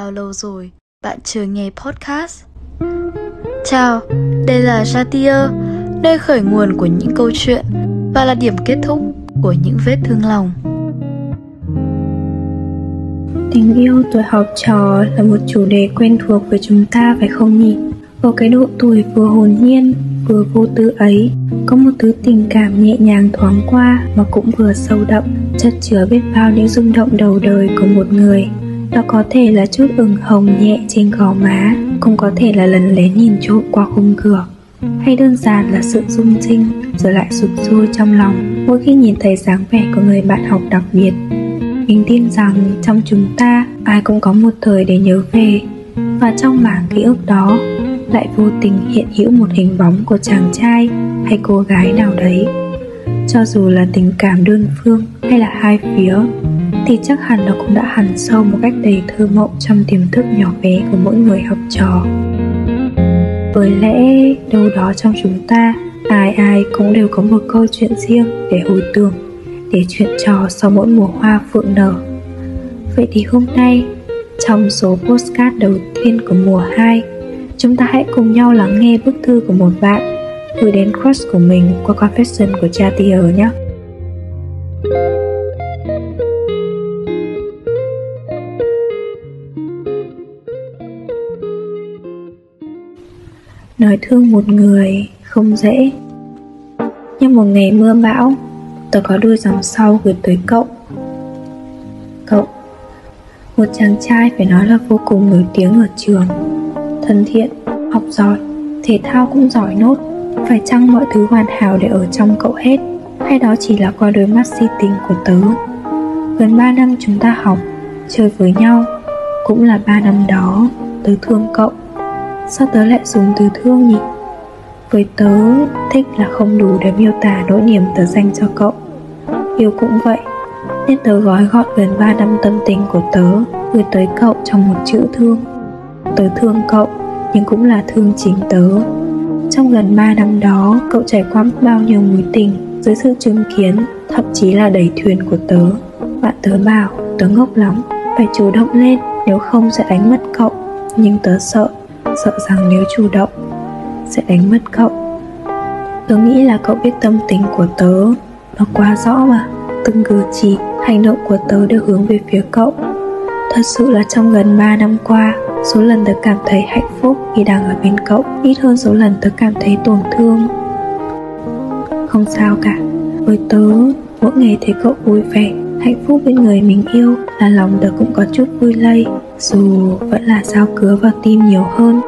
Bao lâu rồi bạn chưa nghe podcast? Chào, đây là Jatia, nơi khởi nguồn của những câu chuyện và là điểm kết thúc của những vết thương lòng. Tình yêu tuổi học trò là một chủ đề quen thuộc với chúng ta phải không nhỉ? Ở cái độ tuổi vừa hồn nhiên, vừa vô tư ấy, có một thứ tình cảm nhẹ nhàng thoáng qua mà cũng vừa sâu đậm, chất chứa biết bao những rung động đầu đời của một người. Đó có thể là chút ửng hồng nhẹ trên gò má, cũng có thể là lần lén nhìn trộm qua khung cửa, hay đơn giản là sự rung rinh rồi lại sụp sôi trong lòng mỗi khi nhìn thấy dáng vẻ của người bạn học đặc biệt. Mình tin rằng trong chúng ta ai cũng có một thời để nhớ về. Và trong mảng ký ức đó lại vô tình hiện hữu một hình bóng của chàng trai hay cô gái nào đấy. Cho dù là tình cảm đơn phương hay là hai phía thì chắc hẳn nó cũng đã hằn sâu một cách đầy thơ mộng trong tiềm thức nhỏ bé của mỗi người học trò với lẽ đâu đó trong chúng ta, ai ai cũng đều có một câu chuyện riêng để hồi tưởng, để chuyện trò sau mỗi mùa hoa phượng nở vậy thì hôm nay, trong số postcard đầu tiên của mùa 2 chúng ta hãy cùng nhau lắng nghe bức thư của một bạn gửi đến crush của mình qua confession của Chatier nhé. Nói thương một người không dễ. Nhưng một ngày mưa bão Tớ có đôi dòng sau gửi tới cậu. Cậu Một chàng trai phải nói là vô cùng nổi tiếng ở trường. Thân thiện, học giỏi Thể thao cũng giỏi nốt. Phải chăng mọi thứ hoàn hảo để ở trong cậu hết? Hay đó chỉ là qua đôi mắt si tình của tớ? Gần 3 năm chúng ta học Chơi với nhau Cũng là 3 năm đó Tớ thương cậu. Sao tớ lại dùng từ thương nhỉ? Với tớ, thích là không đủ để miêu tả nỗi niềm tớ dành cho cậu. Yêu cũng vậy, Nên tớ gói gọn gần 3 năm tâm tình của tớ Gửi tới cậu trong một chữ thương. Tớ thương cậu, Nhưng cũng là thương chính tớ. Trong gần 3 năm đó, Cậu trải qua bao nhiêu mối tình Dưới sự chứng kiến, Thậm chí là đẩy thuyền của tớ. Bạn tớ bảo, tớ ngốc lắm, Phải chủ động lên, Nếu không sẽ đánh mất cậu. Nhưng tớ sợ sợ rằng nếu chủ động, sẽ đánh mất cậu. Tớ nghĩ là cậu biết tâm tình của tớ. Nó quá rõ mà. Từng cử chỉ, hành động của tớ đều hướng về phía cậu. Thật sự là trong gần 3 năm qua, số lần tớ cảm thấy hạnh phúc khi đang ở bên cậu ít hơn số lần tớ cảm thấy tổn thương. Không sao cả. Với tớ, mỗi ngày thấy cậu vui vẻ hạnh phúc bên người mình yêu là lòng tớ cũng có chút vui lây, dù vẫn là sao cứa vào tim nhiều hơn.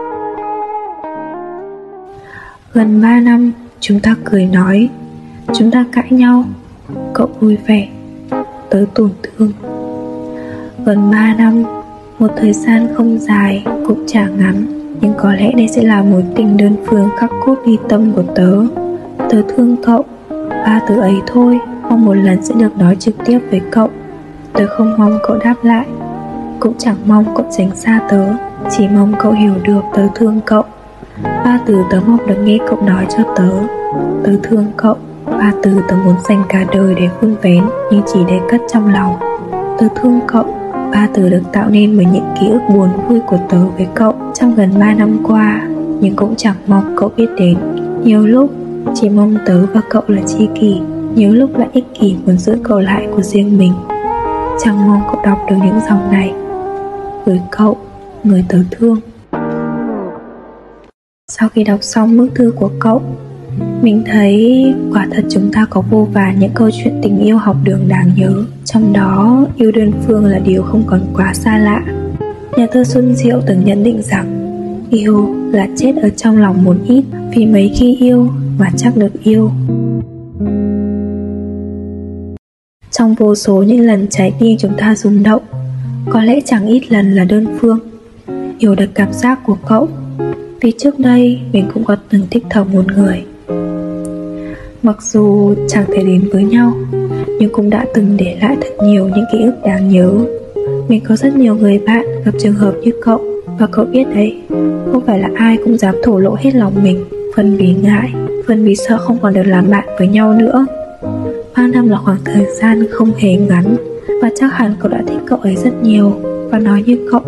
Gần 3 năm, chúng ta cười nói, chúng ta cãi nhau, cậu vui vẻ, tớ tổn thương. Gần 3 năm, một thời gian không dài cũng chả ngắn, nhưng có lẽ đây sẽ là mối tình đơn phương khắc cốt ghi tâm của tớ. Tớ thương cậu, ba từ ấy thôi một lần sẽ được nói trực tiếp với cậu. Tớ không mong cậu đáp lại. Cũng chẳng mong cậu tránh xa tớ, chỉ mong cậu hiểu được tớ thương cậu. Ba từ tớ mong được nghe cậu nói cho tớ. Tớ thương cậu. Ba từ tớ muốn dành cả đời để vun vén nhưng chỉ để cất trong lòng. Tớ thương cậu. Ba từ được tạo nên bởi những ký ức buồn vui của tớ với cậu. Trong gần 3 năm qua, nhưng cũng chẳng mong cậu biết đến. Nhiều lúc, chỉ mong tớ và cậu là chi kỷ nhiều lúc lại ích kỷ muốn giữ câu lại của riêng mình, chẳng mong cậu đọc được những dòng này. Gửi cậu, người tớ thương. Sau khi đọc xong bức thư của cậu, mình thấy quả thật chúng ta có vô vàn những câu chuyện tình yêu học đường đáng nhớ. Trong đó, yêu đơn phương là điều không còn quá xa lạ. Nhà thơ xuân diệu từng nhận định rằng, yêu là chết ở trong lòng một ít, vì mấy khi yêu mà chắc được yêu. Trong vô số những lần trái tim chúng ta rung động, có lẽ chẳng ít lần là đơn phương. Hiểu được cảm giác của cậu, vì trước đây mình cũng có từng thích thầm một người. Mặc dù chẳng thể đến với nhau, nhưng cũng đã từng để lại thật nhiều những ký ức đáng nhớ. Mình có rất nhiều người bạn gặp trường hợp như cậu, và cậu biết đấy, không phải là ai cũng dám thổ lộ hết lòng mình phần vì ngại phần vì sợ không còn được làm bạn với nhau nữa ba năm là khoảng thời gian không hề ngắn, và chắc hẳn cậu đã thích cậu ấy rất nhiều. Và nói như cậu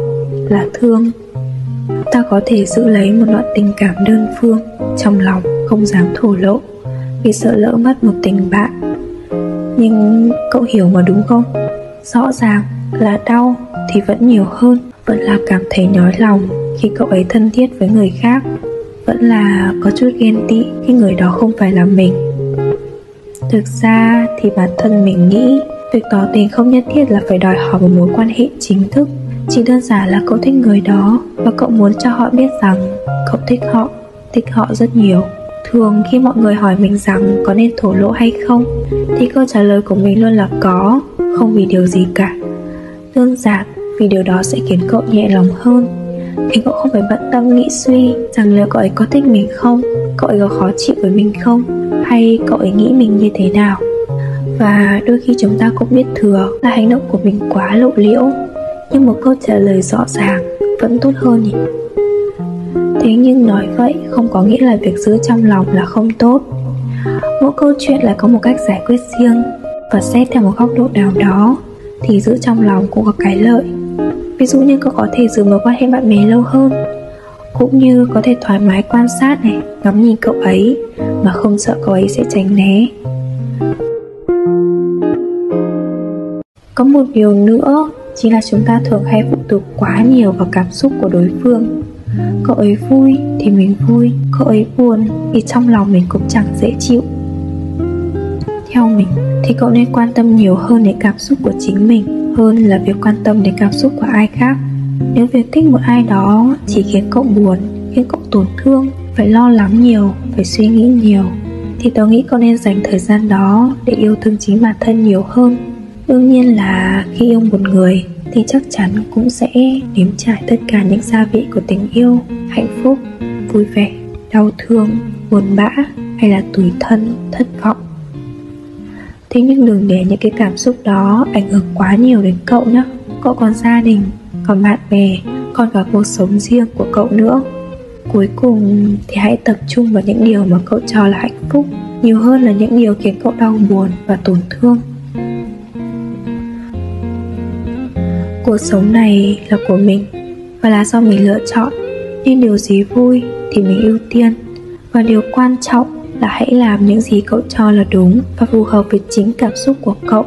là thương. Ta có thể giữ lấy một đoạn tình cảm đơn phương trong lòng, không dám thổ lộ, vì sợ lỡ mất một tình bạn. Nhưng cậu hiểu mà đúng không? Rõ ràng là đau thì vẫn nhiều hơn, vẫn là cảm thấy nhói lòng khi cậu ấy thân thiết với người khác, vẫn là có chút ghen tị khi người đó không phải là mình thực ra thì bản thân mình nghĩ, việc tỏ tình không nhất thiết là phải đòi hỏi một mối quan hệ chính thức. Chỉ đơn giản là cậu thích người đó và cậu muốn cho họ biết rằng cậu thích họ thích họ rất nhiều. Thường khi mọi người hỏi mình rằng có nên thổ lộ hay không, thì câu trả lời của mình luôn là có, không vì điều gì cả. Đơn giản vì điều đó sẽ khiến cậu nhẹ lòng hơn. Khiến cậu không phải bận tâm nghĩ suy rằng liệu cậu ấy có thích mình không cậu ấy có khó chịu với mình không? Hay cậu ấy nghĩ mình như thế nào? Và đôi khi chúng ta cũng biết thừa là hành động của mình quá lộ liễu. Nhưng một câu trả lời rõ ràng vẫn tốt hơn nhỉ? Thế nhưng nói vậy không có nghĩa là việc giữ trong lòng là không tốt. Mỗi câu chuyện lại có một cách giải quyết riêng. Và xét theo một góc độ nào đó, thì giữ trong lòng cũng có cái lợi. Ví dụ như cậu có thể giữ mối quan hệ bạn bè lâu hơn cũng như có thể thoải mái quan sát này, ngắm nhìn cậu ấy, mà không sợ cậu ấy sẽ tránh né. Có một điều nữa, chính là chúng ta thường hay phụ thuộc quá nhiều vào cảm xúc của đối phương. Cậu ấy vui thì mình vui, cậu ấy buồn thì trong lòng mình cũng chẳng dễ chịu. Theo mình, thì cậu nên quan tâm nhiều hơn đến cảm xúc của chính mình hơn là việc quan tâm đến cảm xúc của ai khác nếu việc thích một ai đó, chỉ khiến cậu buồn, khiến cậu tổn thương, phải lo lắng nhiều, phải suy nghĩ nhiều, thì tớ nghĩ cậu nên dành thời gian đó để yêu thương chính bản thân nhiều hơn. Đương nhiên là khi yêu một người, thì chắc chắn cũng sẽ nếm trải tất cả những gia vị của tình yêu, hạnh phúc, vui vẻ, đau thương, buồn bã hay là tủi thân, thất vọng. Thế nhưng đừng để những cái cảm xúc đó ảnh hưởng quá nhiều đến cậu nhé. Cậu còn gia đình còn bạn bè còn cả cuộc sống riêng của cậu nữa. Cuối cùng thì hãy tập trung vào những điều mà cậu cho là hạnh phúc, nhiều hơn là những điều khiến cậu đau buồn và tổn thương. Cuộc sống này là của mình và là do mình lựa chọn. Nên điều gì vui thì mình ưu tiên. Và điều quan trọng là hãy làm những gì cậu cho là đúng và phù hợp với chính cảm xúc của cậu.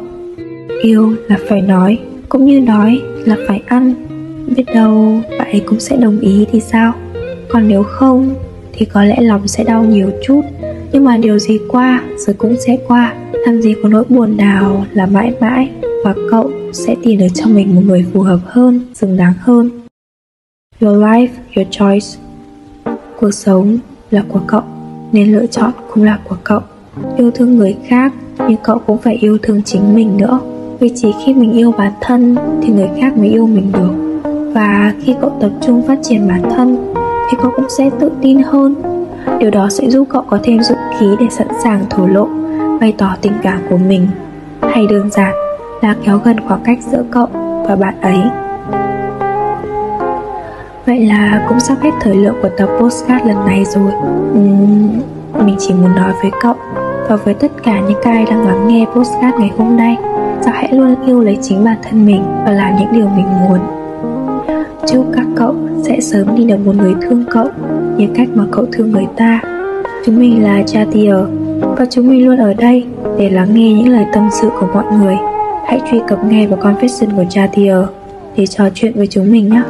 Yêu là phải nói, cũng như nói là phải ăn biết đâu bạn ấy cũng sẽ đồng ý thì sao? Còn nếu không, thì có lẽ lòng sẽ đau nhiều chút. Nhưng mà điều gì qua, rồi cũng sẽ qua. Làm gì có nỗi buồn nào là mãi mãi và cậu sẽ tìm được cho mình một người phù hợp hơn, xứng đáng hơn? Your life, your choice. Cuộc sống là của cậu, nên lựa chọn cũng là của cậu. Yêu thương người khác, nhưng cậu cũng phải yêu thương chính mình nữa. Vì chỉ khi mình yêu bản thân, thì người khác mới yêu mình được và khi cậu tập trung phát triển bản thân thì cậu cũng sẽ tự tin hơn. Điều đó sẽ giúp cậu có thêm dũng khí để sẵn sàng thổ lộ bày tỏ tình cảm của mình. Hay đơn giản là kéo gần khoảng cách giữa cậu và bạn ấy. Vậy là cũng sắp hết thời lượng của tập postcard lần này rồi. Uhm, Mình chỉ muốn nói với cậu Và với tất cả những ai đang lắng nghe postcard ngày hôm nay Rằng hãy luôn yêu lấy chính bản thân mình Và làm những điều mình muốn. Chúc các cậu sẽ sớm đi được một người thương cậu Như cách mà cậu thương người ta. Chúng mình là Chatier Và chúng mình luôn ở đây Để lắng nghe những lời tâm sự của mọi người. Hãy truy cập ngay vào confession của Chatier Để trò chuyện với chúng mình nhé.